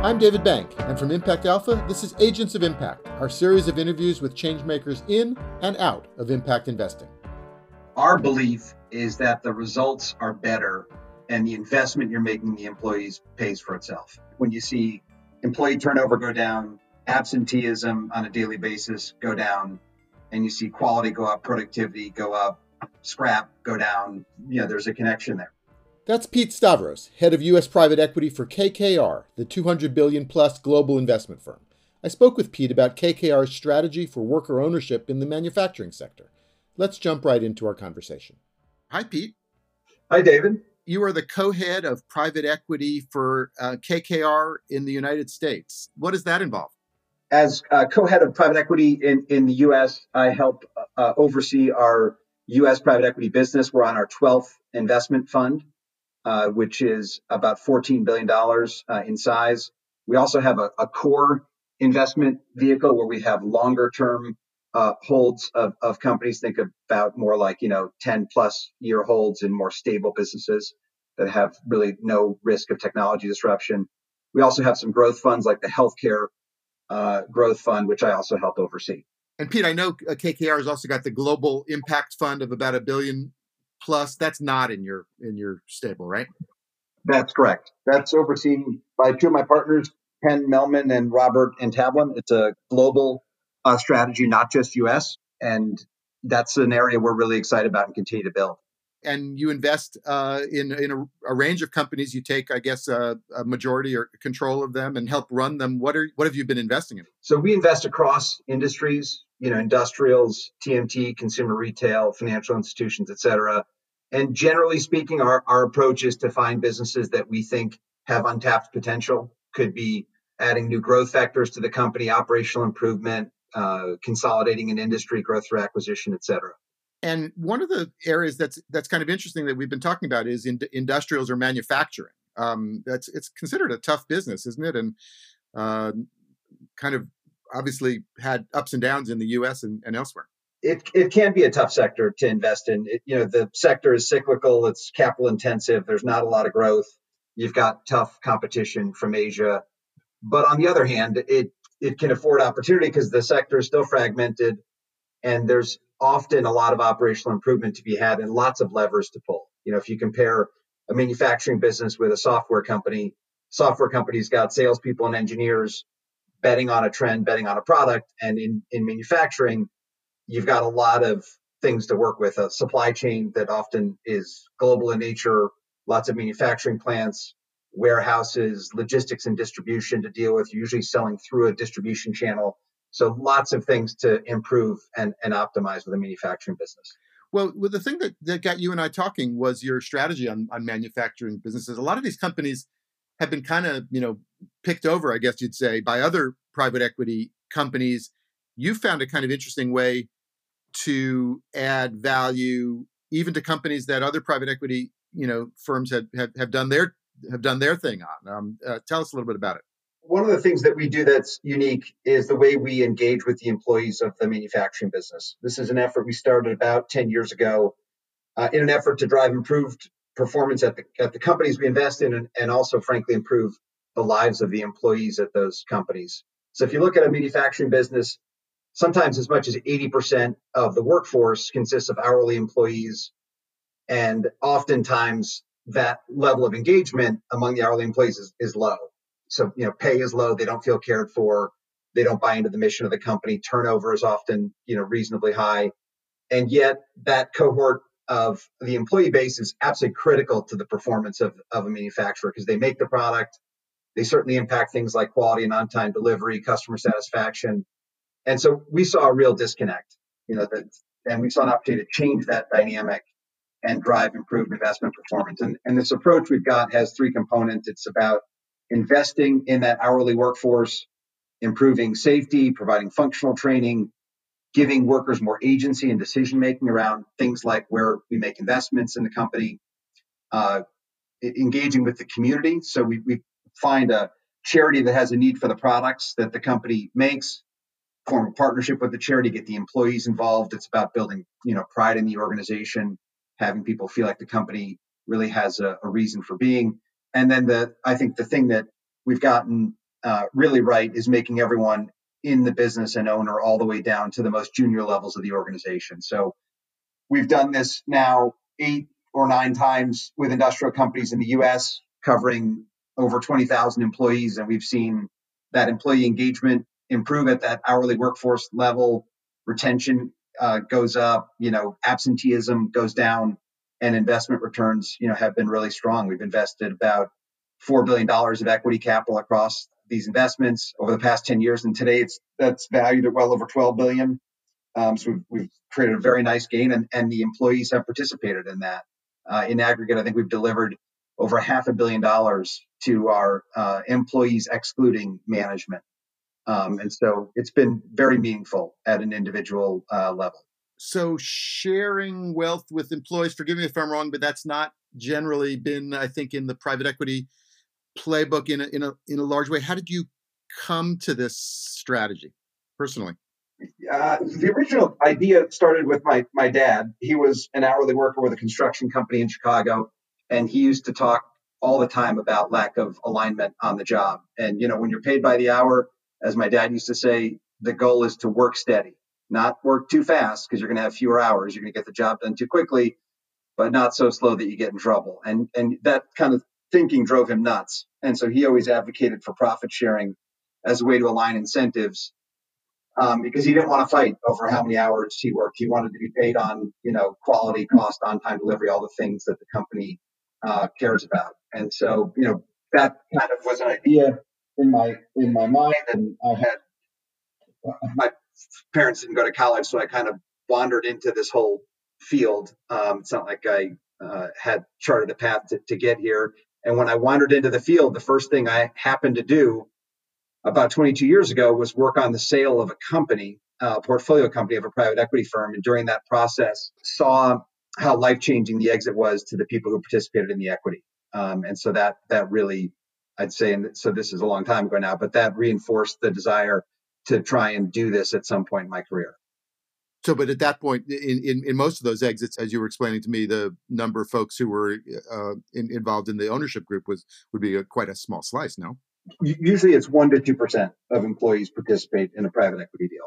I'm David Bank, and from Impact Alpha, this is Agents of Impact, our series of interviews with changemakers in and out of impact investing. Our belief is that the results are better and the investment you're making the employees pays for itself. When you see employee turnover go down, absenteeism on a daily basis go down, and you see quality go up, productivity go up, scrap go down, you know, there's a connection there. That's Pete Stavros, head of U.S. private equity for KKR, the 200 billion plus global investment firm. I spoke with Pete about KKR's strategy for worker ownership in the manufacturing sector. Let's jump right into our conversation. Hi, Pete. Hi, David. You are the co head of private equity for uh, KKR in the United States. What does that involve? As uh, co head of private equity in, in the U.S., I help uh, oversee our U.S. private equity business. We're on our 12th investment fund. Uh, which is about $14 billion uh, in size. We also have a, a, core investment vehicle where we have longer term uh, holds of, of, companies. Think about more like, you know, 10 plus year holds in more stable businesses that have really no risk of technology disruption. We also have some growth funds like the healthcare uh, growth fund, which I also help oversee. And Pete, I know KKR has also got the global impact fund of about a billion plus that's not in your in your stable, right? That's correct. That's overseen by two of my partners, Ken Mehlman and Robert and Antablin. It's a global uh, strategy, not just U.S. And that's an area we're really excited about and continue to build. And you invest uh, in in a, a, range of companies. You take, I guess, a majority or control of them and help run them. What are what have you been investing in? So we invest across industries you know, industrials, TMT, consumer retail, financial institutions, et cetera. And generally speaking, our, our approach is to find businesses that we think have untapped potential, could be adding new growth factors to the company, operational improvement, uh, consolidating an industry, growth through acquisition, et cetera. And one of the areas that's that's kind of interesting that we've been talking about is in industrials or manufacturing. Um, that's it's considered a tough business, isn't it? And uh, kind of obviously had ups and downs in the U.S. and, and elsewhere. It, it can be a tough sector to invest in. It, you know, the sector is cyclical. It's capital intensive. There's not a lot of growth. You've got tough competition from Asia. But on the other hand, it it can afford opportunity because the sector is still fragmented, and there's often a lot of operational improvement to be had and lots of levers to pull. You know, if you compare a manufacturing business with a software company, software companies got salespeople and engineers betting on a trend, betting on a product. And in, in manufacturing, you've got a lot of things to work with a supply chain that often is global in nature, lots of manufacturing plants, warehouses, logistics and distribution to deal with, usually selling through a distribution channel. So lots of things to improve and, and optimize with a manufacturing business. Well, well, the thing that, that got you and I talking was your strategy on, on manufacturing businesses. A lot of these companies have been kind of, you know, picked over, I guess you'd say, by other private equity companies. You found a kind of interesting way to add value even to companies that other private equity, you know, firms have have, have done their have done their thing on. Um, uh, tell us a little bit about it. One of the things that we do that's unique is the way we engage with the employees of the manufacturing business. This is an effort we started about 10 years ago uh, in an effort to drive improved performance at the at the companies we invest in, and, and also, frankly, improve the lives of the employees at those companies. So, if you look at a manufacturing business, sometimes as much as 80% of the workforce consists of hourly employees, and oftentimes that level of engagement among the hourly employees is, is low. So, you know, pay is low; they don't feel cared for. They don't buy into the mission of the company. Turnover is often, you know, reasonably high, and yet that cohort of the employee base is absolutely critical to the performance of, of a manufacturer because they make the product. They certainly impact things like quality and on time delivery, customer satisfaction. And so we saw a real disconnect, you know, that, and we saw an opportunity to change that dynamic and drive improved investment performance. And, and this approach we've got has three components. It's about investing in that hourly workforce, improving safety, providing functional training, giving workers more agency and decision making around things like where we make investments in the company, uh, engaging with the community. So we, we find a charity that has a need for the products that the company makes, form a partnership with the charity, get the employees involved. It's about building, you know, pride in the organization, having people feel like the company really has a, a reason for being. And then the I think the thing that we've gotten uh, really right is making everyone in the business an owner all the way down to the most junior levels of the organization. So we've done this now eight or nine times with industrial companies in the US, covering over 20,000 employees. And we've seen that employee engagement improve at that hourly workforce level, retention uh, goes up, you know, absenteeism goes down, and investment returns, you know, have been really strong. We've invested about $4 billion of equity capital across these investments over the past 10 years. And today it's that's valued at well over 12 billion. Um, so we've, we've, created a very nice gain and, and the employees have participated in that. Uh, in aggregate, I think we've delivered over half a billion dollars to our uh, employees, excluding management. Um, and so it's been very meaningful at an individual uh, level. So sharing wealth with employees, forgive me if I'm wrong, but that's not generally been, I think, in the private equity playbook in a, in a in a large way. How did you come to this strategy personally? Uh, the original idea started with my my dad. He was an hourly worker with a construction company in Chicago, and he used to talk all the time about lack of alignment on the job. And you know, when you're paid by the hour, as my dad used to say, the goal is to work steady, not work too fast because you're going to have fewer hours. You're going to get the job done too quickly, but not so slow that you get in trouble. And and that kind of thinking drove him nuts. And so he always advocated for profit sharing as a way to align incentives um, because he didn't want to fight over how many hours he worked. He wanted to be paid on, you know, quality, cost, on time delivery, all the things that the company uh, cares about. And so, you know, that kind of was an idea in my in my mind. And I had my parents didn't go to college, so I kind of wandered into this whole field. Um, it's not like I uh, had charted a path to, to get here. And when I wandered into the field, the first thing I happened to do about 22 years ago was work on the sale of a company, a portfolio company of a private equity firm. And during that process, saw how life changing the exit was to the people who participated in the equity. Um, and so that that really, I'd say, and so this is a long time ago now, but that reinforced the desire to try and do this at some point in my career. So, but at that point, in, in, in, most of those exits, as you were explaining to me, the number of folks who were uh, in, involved in the ownership group was would be a, quite a small slice. No, usually it's one to two percent of employees participate in a private equity deal.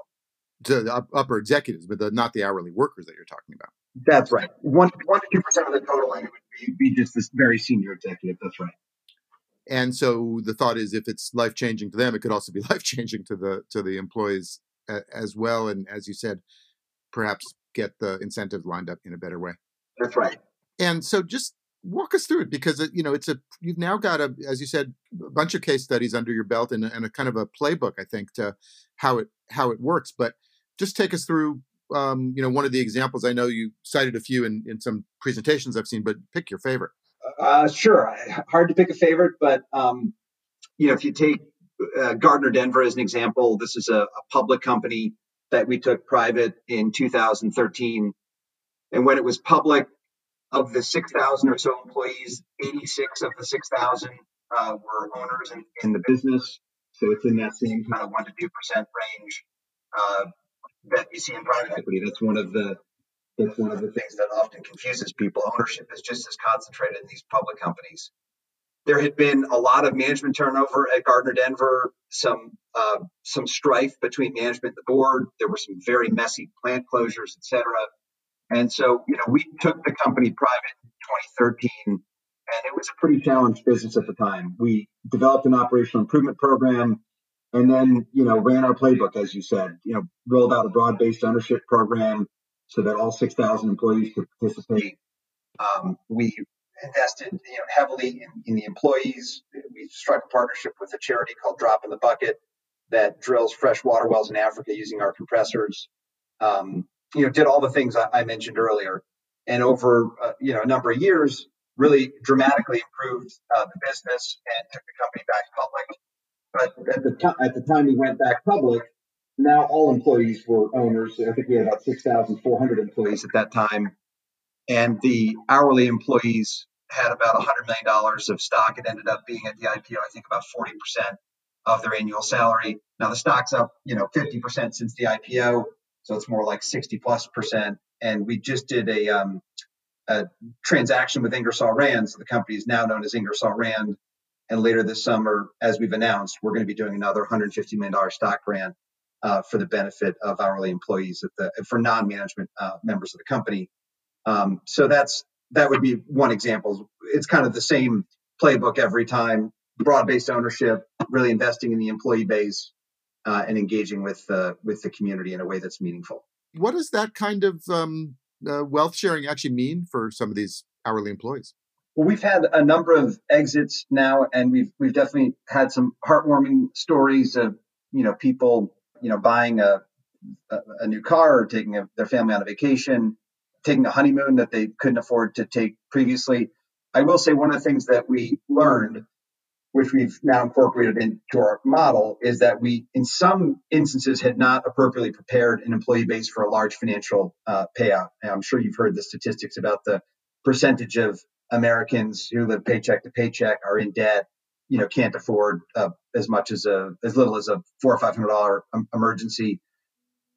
To the upper executives, but the, not the hourly workers that you're talking about. That's right. One one to two percent of the total, and it would be, be just this very senior executive. That's right. And so the thought is, if it's life changing to them, it could also be life changing to the to the employees as well. And as you said, perhaps get the incentives lined up in a better way. That's right. And so just walk us through it because uh, you know it's a you've now got a as you said a bunch of case studies under your belt and, and a kind of a playbook I think to how it how it works. But just take us through um, you know one of the examples. I know you cited a few in in some presentations I've seen, but pick your favorite. Uh, sure, hard to pick a favorite, but um, you know if you take uh, Gardner Denver as an example, this is a, a public company that we took private in 2013. And when it was public, of the 6,000 or so employees, 86 of the 6,000 uh, were owners in, in, the business. So it's in that same kind of 1% to 2% range uh, that you see in private equity. That's one of the that's one of the things that often confuses people. Ownership is just as concentrated in these public companies there had been a lot of management turnover at Gardner Denver, some uh, some strife between management and the board. There were some very messy plant closures, et cetera. And so, you know, we took the company private in 2013, and it was a pretty challenged business at the time. We developed an operational improvement program, and then, you know, ran our playbook, as you said. You know, rolled out a broad-based ownership program so that all 6,000 employees could participate. Um, we invested you know, heavily in, in the employees. We struck a partnership with a charity called Drop in the Bucket that drills fresh water wells in Africa using our compressors. Um, you know, did all the things I, I mentioned earlier, and over uh, you know a number of years, really dramatically improved uh, the business and took the company back public. But at the time, at the time we went back public, now all employees were owners. I think we had about six thousand four hundred employees at that time, and the hourly employees had about $100 million of stock. It ended up being at the IPO, I think about 40% of their annual salary. Now the stock's up, you know, 50% since the IPO. So it's more like 60 plus percent. And we just did a, um, a transaction with Ingersoll Rand. So the company is now known as Ingersoll Rand. And later this summer, as we've announced, we're going to be doing another $150 million stock grant uh, for the benefit of hourly employees the, for non-management uh, members of the company. Um, so that's that would be one example. It's kind of the same playbook every time. Broad-based ownership, really investing in the employee base, uh, and engaging with uh, with the community in a way that's meaningful. What does that kind of um, uh, wealth sharing actually mean for some of these hourly employees? Well, we've had a number of exits now, and we've we've definitely had some heartwarming stories of you know people you know buying a a, a new car or taking a, their family on a vacation, taking a honeymoon that they couldn't afford to take previously. I will say one of the things that we learned, which we've now incorporated into our model, is that we, in some instances, had not appropriately prepared an employee base for a large financial uh, payout. And I'm sure you've heard the statistics about the percentage of Americans who live paycheck to paycheck are in debt, you know, can't afford uh, as much as a as little as a four or five hundred dollar emergency.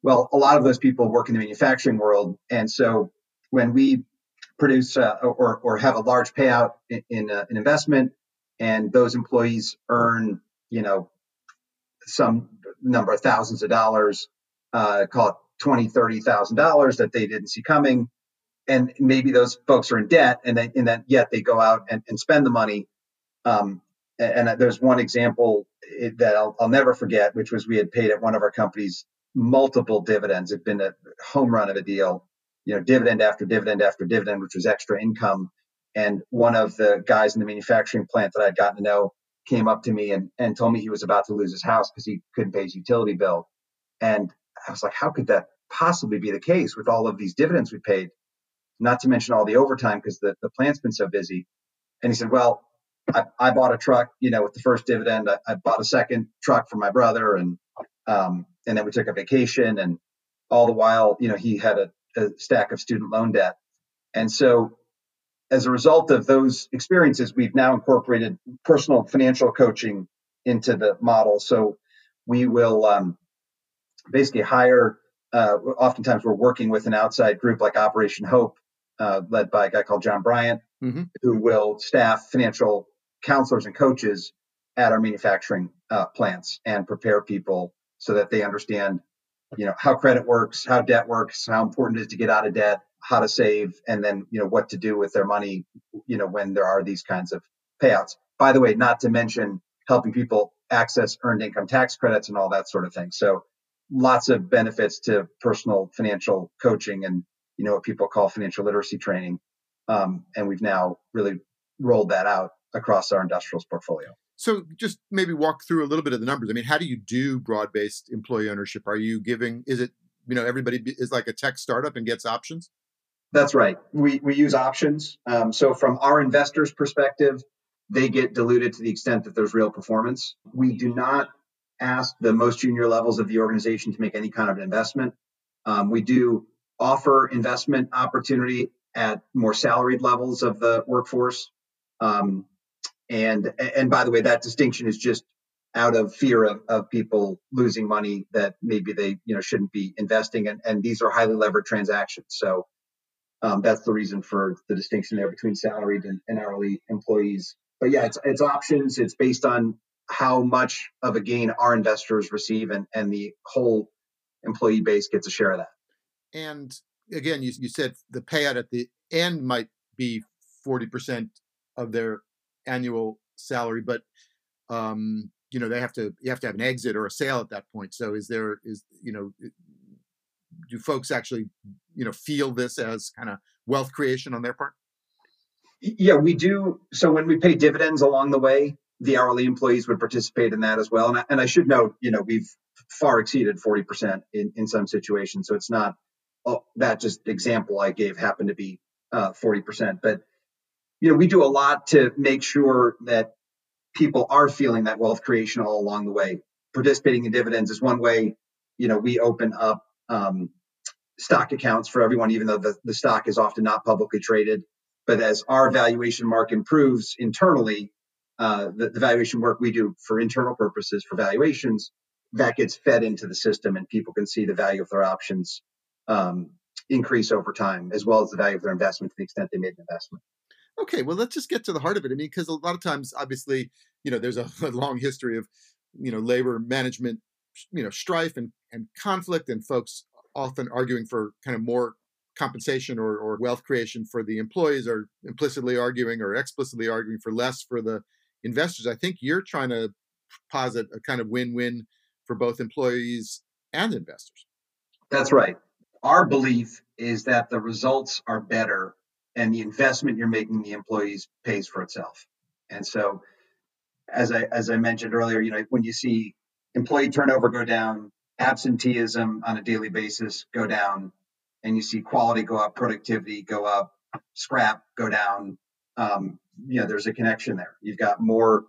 Well, a lot of those people work in the manufacturing world, and so when we produce uh, or or have a large payout in, in uh, an investment, and those employees earn, you know, some number of thousands of dollars, uh, call it twenty, thirty thousand dollars that they didn't see coming and maybe those folks are in debt and then and then yet they go out and, and spend the money um, and, and, there's one example eh, that I'll, I'll, never forget which was we had paid at one of our companies multiple dividends. It'd been a home run of a deal you know dividend after dividend after dividend which was extra income. And one of the guys in the manufacturing plant that i'd gotten to know came up to me and, and told me he was about to lose his house because he couldn't pay his utility bill. And i was like how could that possibly be the case with all of these dividends we paid? Not to mention all the overtime because the, the plant's been so busy. And he said, well, I, I bought a truck, you know, with the first dividend, I, I bought a second truck for my brother and, um, and then we took a vacation and all the while, you know, he had a, a stack of student loan debt. And so as a result of those experiences, we've now incorporated personal financial coaching into the model. So we will um, basically hire. Uh, oftentimes, we're working with an outside group like Operation Hope uh, led by a guy called John Bryant, mm-hmm. who will staff financial counselors and coaches at our manufacturing uh, plants and prepare people so that they understand, you know, how credit works, how debt works, how important it is to get out of debt, how to save, and then you know what to do with their money, you know, when there are these kinds of payouts. By the way, not to mention helping people access earned income tax credits and all that sort of thing. So lots of benefits to personal financial coaching and you know, what people call financial literacy training. Um, and we've now really rolled that out across our industrials portfolio. So just maybe walk through a little bit of the numbers. I mean, how do you do broad-based employee ownership? Are you giving, is it, you know, everybody is like a tech startup and gets options? That's right. We, we use options. Um, so from our investors' perspective, they get diluted to the extent that there's real performance. We do not ask the most junior levels of the organization to make any kind of an investment. Um, we do offer investment opportunity at more salaried levels of the workforce. Um, and and by the way, that distinction is just out of fear of, of people losing money that maybe they you know shouldn't be investing in. And these are highly levered transactions. So um, that's the reason for the distinction there between salaried and, and hourly employees. But yeah, it's it's options. It's based on how much of a gain our investors receive, and and the whole employee base gets a share of that. And again, you, you said the payout at the end might be 40% of their annual salary, but um, you know, they have to you have to have an exit or a sale at that point. So is there is you know do folks actually you know feel this as kind of wealth creation on their part? Yeah, we do. So when we pay dividends along the way, the hourly employees would participate in that as well. And I, and I should note, you know, we've far exceeded 40% in, in some situations. So it's not oh, that just example I gave happened to be uh, 40%. But, you know, we do a lot to make sure that people are feeling that wealth creation all along the way. Participating in dividends is one way, you know, we open up um, stock accounts for everyone, even though the, the stock is often not publicly traded. But as our valuation mark improves internally, uh, the, the valuation work we do for internal purposes for valuations, that gets fed into the system and people can see the value of their options um, increase over time, as well as the value of their investment to the extent they made an investment. Okay, well, let's just get to the heart of it. I mean, because a lot of times, obviously, you know, there's a, a, long history of, you know, labor management, you know, strife and, and conflict, and folks often arguing for kind of more compensation or, or wealth creation for the employees, or implicitly arguing or explicitly arguing for less for the investors. I think you're trying to posit a kind of win-win for both employees and investors. That's right. Our belief is that the results are better and the investment you're making the employees pays for itself. And so as I as I mentioned earlier, you know, when you see employee turnover go down, absenteeism on a daily basis go down, and you see quality go up, productivity go up, scrap go down, um, you know, there's a connection there. You've got more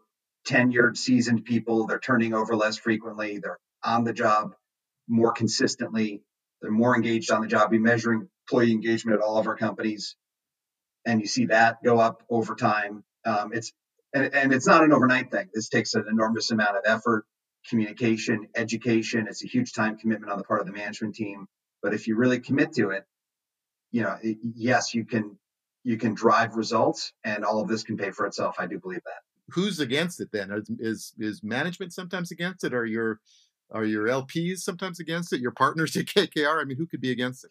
tenured, seasoned people. They're turning over less frequently. They're on the job more consistently. They're more engaged on the job. We're measuring employee engagement at all of our companies, and you see that go up over time. Um, it's and, and it's not an overnight thing. This takes an enormous amount of effort, communication, education. It's a huge time commitment on the part of the management team. But if you really commit to it, you know, it, yes, you can you can drive results, and all of this can pay for itself. I do believe that. Who's against it then? Is is, is management sometimes against it? Are your are your LPs sometimes against it? Your partners at KKR? I mean, who could be against it?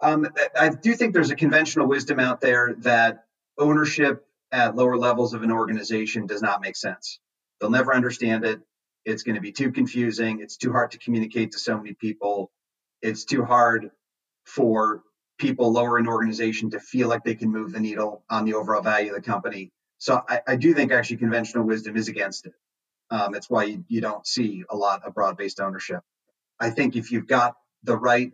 Um, I do think there's a conventional wisdom out there that ownership at lower levels of an organization does not make sense. They'll never understand it. It's going to be too confusing. It's too hard to communicate to so many people. It's too hard for people lower in organization to feel like they can move the needle on the overall value of the company. So I, I do think actually conventional wisdom is against it. Um, it's why you, you don't see a lot of broad based ownership. I think if you've got the right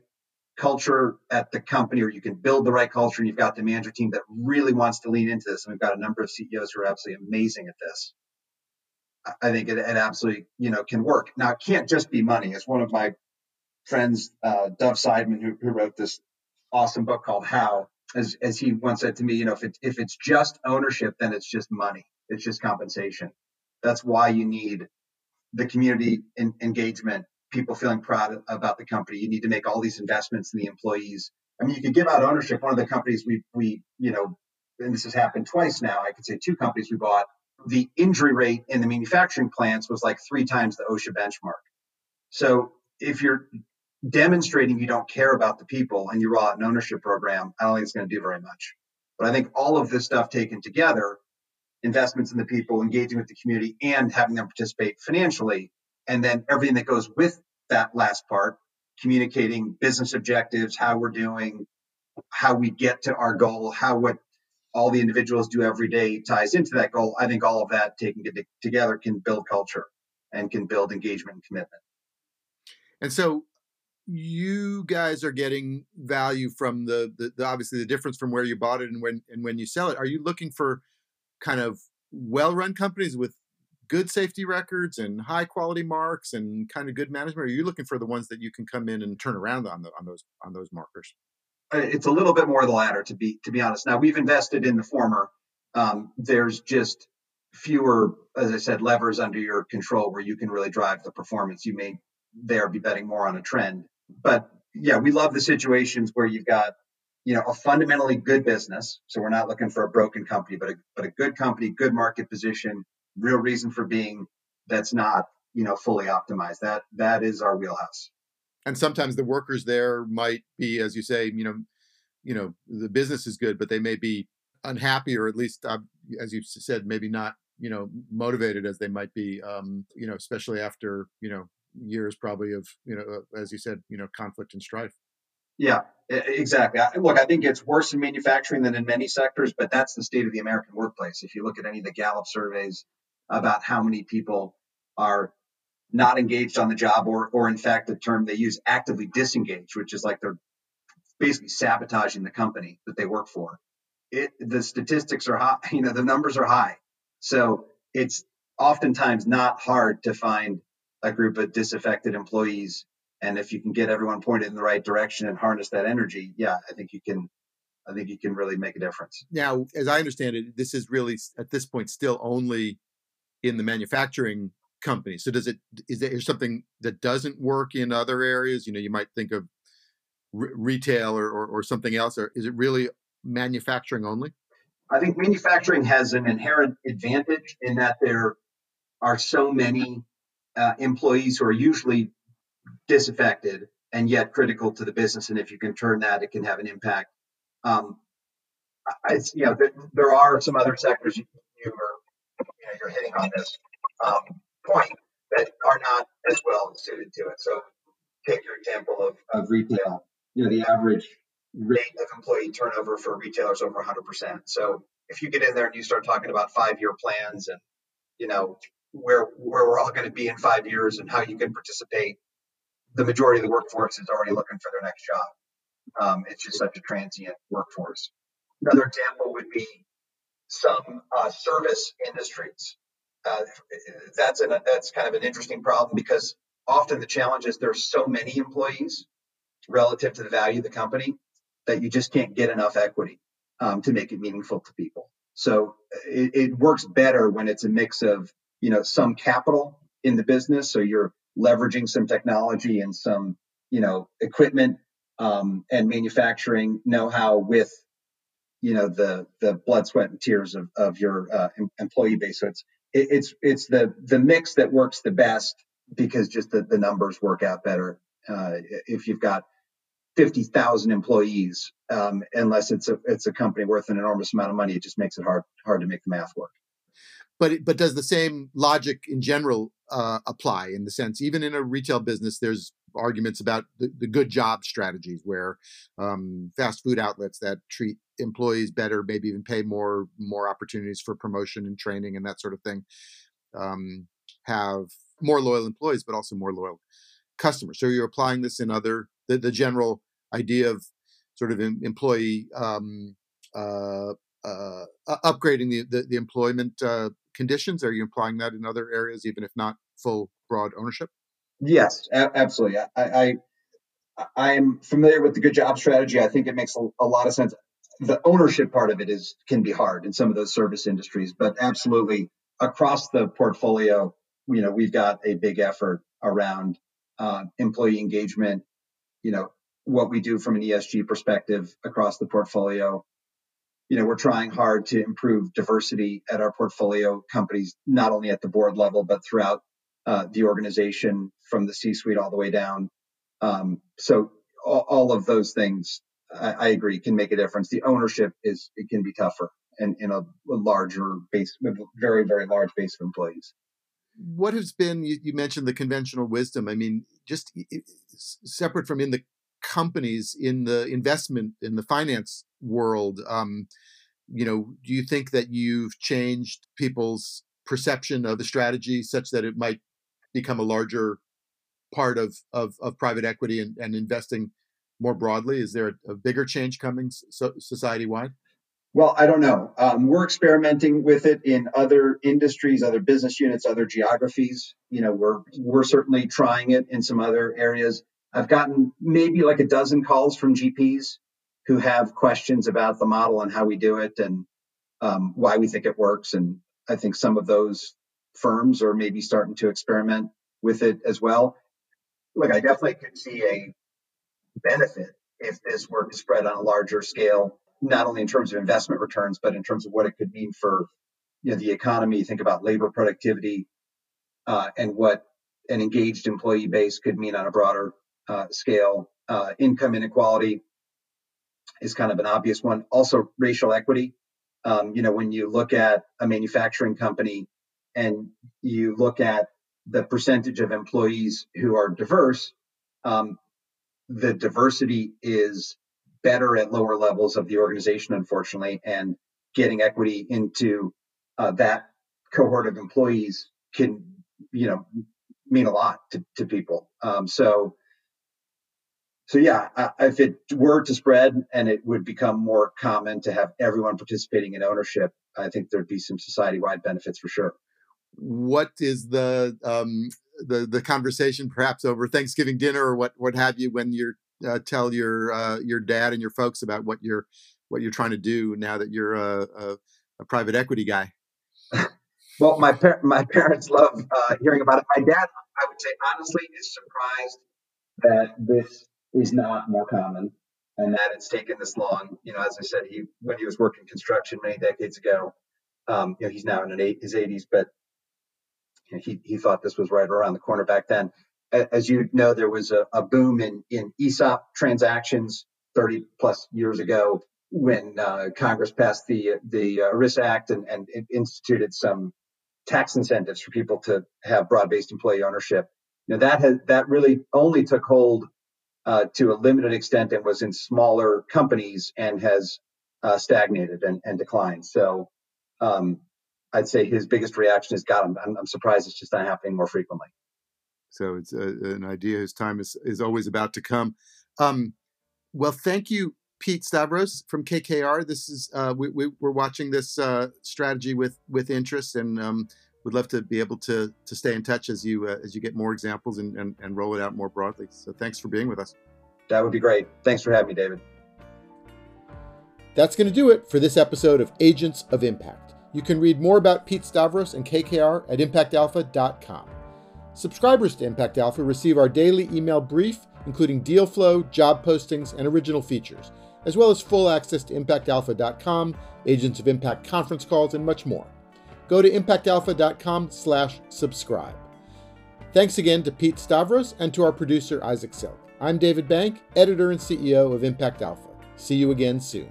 culture at the company or you can build the right culture and you've got the manager team that really wants to lean into this and we've got a number of ceos who are absolutely amazing at this. I think it, it absolutely you know can work. Now it can't just be money. As one of my friends uh, dov seidman who, who wrote this awesome book called how as, as he once said to me you know if, if it's just ownership then it's just money. It's just compensation. That's why you need the community in, engagement people feeling proud about the company. You need to make all these investments in the employees. I mean, you could give out ownership. One of the companies we we you know, and this has happened twice now. I could say two companies we bought. The injury rate in the manufacturing plants was like three times the OSHA benchmark. So if you're demonstrating you don't care about the people and you roll out an ownership program, I don't think it's going to do very much. But I think all of this stuff taken together, investments in the people, engaging with the community, and having them participate financially, and then everything that goes with that last part communicating business objectives how we're doing how we get to our goal how what all the individuals do every day ties into that goal i think all of that taken together can build culture and can build engagement and commitment. And so you guys are getting value from the, the, the obviously the difference from where you bought it and when and when you sell it. Are you looking for kind of well run companies with good safety records and high quality marks and kind of good management? Or are you looking for the ones that you can come in and turn around on the, on those on those markers? Uh, it's a little bit more of the latter, to be to be honest. Now we've invested in the former. Um, there's just fewer, as I said, levers under your control where you can really drive the performance. You may there be betting more on a trend, but yeah, we love the situations where you've got you know a fundamentally good business. So we're not looking for a broken company, but a but a good company, good market position, real reason for being that's not you know fully optimized. That that is our wheelhouse. And sometimes the workers there might be as you say you know you know the business is good but they may be unhappy or at least uh, as you said maybe not you know motivated as they might be um you know especially after you know years probably of you know uh, as you said you know conflict and strife. Yeah exactly. Look i think it's worse in manufacturing than in many sectors but that's the state of the american workplace. If you look at any of the gallup surveys about how many people are not engaged on the job or or in fact the term they use actively disengaged which is like they're basically sabotaging the company that they work for. It the statistics are high you know the numbers are high. So it's oftentimes not hard to find a group of disaffected employees and if you can get everyone pointed in the right direction and harness that energy yeah i think you can i think you can really make a difference. Now as i understand it this is really at this point still only in the manufacturing company. So does it is there something that doesn't work in other areas? You know, you might think of re- retail or, or, or something else, or is it really manufacturing only? I think manufacturing has an inherent advantage in that there are so many uh, employees who are usually disaffected and yet critical to the business. And if you can turn that, it can have an impact. Um, I, you know, there, there, are some other sectors you, you are, you're hitting on this um, point that are not as well suited to it. So, take your example of, of retail. You know, the average rate of employee turnover for retailers over 100%. So, if you get in there and you start talking about five-year plans and you know where where we're all going to be in five years and how you can participate, the majority of the workforce is already looking for their next job. Um, it's just such a transient workforce. Another example would be some uh, service industries. Uh, that's an, that's kind of an interesting problem because often the challenge is there's so many employees relative to the value of the company that you just can't get enough equity um, to make it meaningful to people. So it, it works better when it's a mix of you know some capital in the business, so you're leveraging some technology and some you know equipment um, and manufacturing know-how with you know the the blood, sweat, and tears of, of your uh, employee base. So it's it, it's it's the the mix that works the best because just the, the numbers work out better. Uh, if you've got fifty thousand employees, um, unless it's a it's a company worth an enormous amount of money, it just makes it hard hard to make the math work but but does the same logic in general uh, apply in the sense even in a retail business there's arguments about the, the good job strategies where um, fast food outlets that treat employees better maybe even pay more more opportunities for promotion and training and that sort of thing um, have more loyal employees but also more loyal customers so you're applying this in other the, the general idea of sort of employee um, uh, uh, upgrading the, the, the employment uh, conditions? Are you applying that in other areas, even if not full broad ownership? Yes, a- absolutely. I, I, I am familiar with the good job strategy. I think it makes a lot of sense. The ownership part of it is can be hard in some of those service industries, but absolutely across the portfolio, you know, we've got a big effort around uh, employee engagement. You know, what we do from an ESG perspective across the portfolio, you know, we're trying hard to improve diversity at our portfolio companies, not only at the board level, but throughout uh, the organization from the C-suite all the way down. Um, so all, all, of those things, I, I, agree, can make a difference. The ownership is it can be tougher and in, a, larger base, with very very large base of employees. What has been? You, you mentioned the conventional wisdom. I mean, just separate from in the companies in the investment in the finance world um, you know do you think that you've changed people's perception of the strategy such that it might become a larger part of of, of private equity and, and investing more broadly? Is there a, a bigger change coming so, society wide well i don't know. Um, we're experimenting with it in other industries other business units other geographies. You know we're we're certainly trying it in some other areas. I've gotten maybe like a dozen calls from GPs who have questions about the model and how we do it and um, why we think it works. And I think some of those firms are maybe starting to experiment with it as well. Look, I definitely could see a benefit if this were spread on a larger scale, not only in terms of investment returns, but in terms of what it could mean for you know, the economy. Think about labor productivity uh, and what an engaged employee base could mean on a broader uh, scale. Uh, income inequality is kind of an obvious one. Also, racial equity. Um, you know, when you look at a manufacturing company and you look at the percentage of employees who are diverse, um, the diversity is better at lower levels of the organization, unfortunately, and getting equity into uh, that cohort of employees can, you know, mean a lot to, to people. Um, so so yeah, if it were to spread and it would become more common to have everyone participating in ownership, I think there'd be some society-wide benefits for sure. What is the um, the the conversation, perhaps over Thanksgiving dinner or what what have you, when you uh, tell your uh, your dad and your folks about what you're what you're trying to do now that you're a, a, a private equity guy? well, my par- my parents love uh, hearing about it. My dad, I would say honestly, is surprised that this is not more common. and that it's taken this long. You know, as I said, he when he was working construction many decades ago, um, you know, he's now in eight, his 80s, but he he thought this was right around the corner back then. As you know, there was a, a boom in in ESOP transactions 30 plus years ago when uh, Congress passed the the uh, ERISA Act and, and instituted some tax incentives for people to have broad-based employee ownership. Know that has that really only took hold uh, to a limited extent and was in smaller companies and has uh, stagnated and, and, declined. So um, I'd say his biggest reaction is, God, I'm, I'm, surprised it's just not happening more frequently. So it's a, an idea whose time is, is always about to come. Um, well, thank you, Pete Stavros from KKR. This is uh, we, we, are watching this uh, strategy with with interest, and um, would love to be able to to stay in touch as you uh, as you get more examples and, and, and roll it out more broadly. So thanks for being with us. That would be great. Thanks for having me, David. That's going to do it for this episode of Agents of Impact. You can read more about Pete Stavros and KKR at impactalpha.com. Subscribers to Impact Alpha receive our daily email brief, including deal flow, job postings, and original features, as well as full access to impactalpha.com, Agents of Impact conference calls, and much more go to impactalpha.com slash subscribe. Thanks again to Pete Stavros and to our producer, Isaac Silk. I'm David Bank, editor and CEO of Impact Alpha. See you again soon.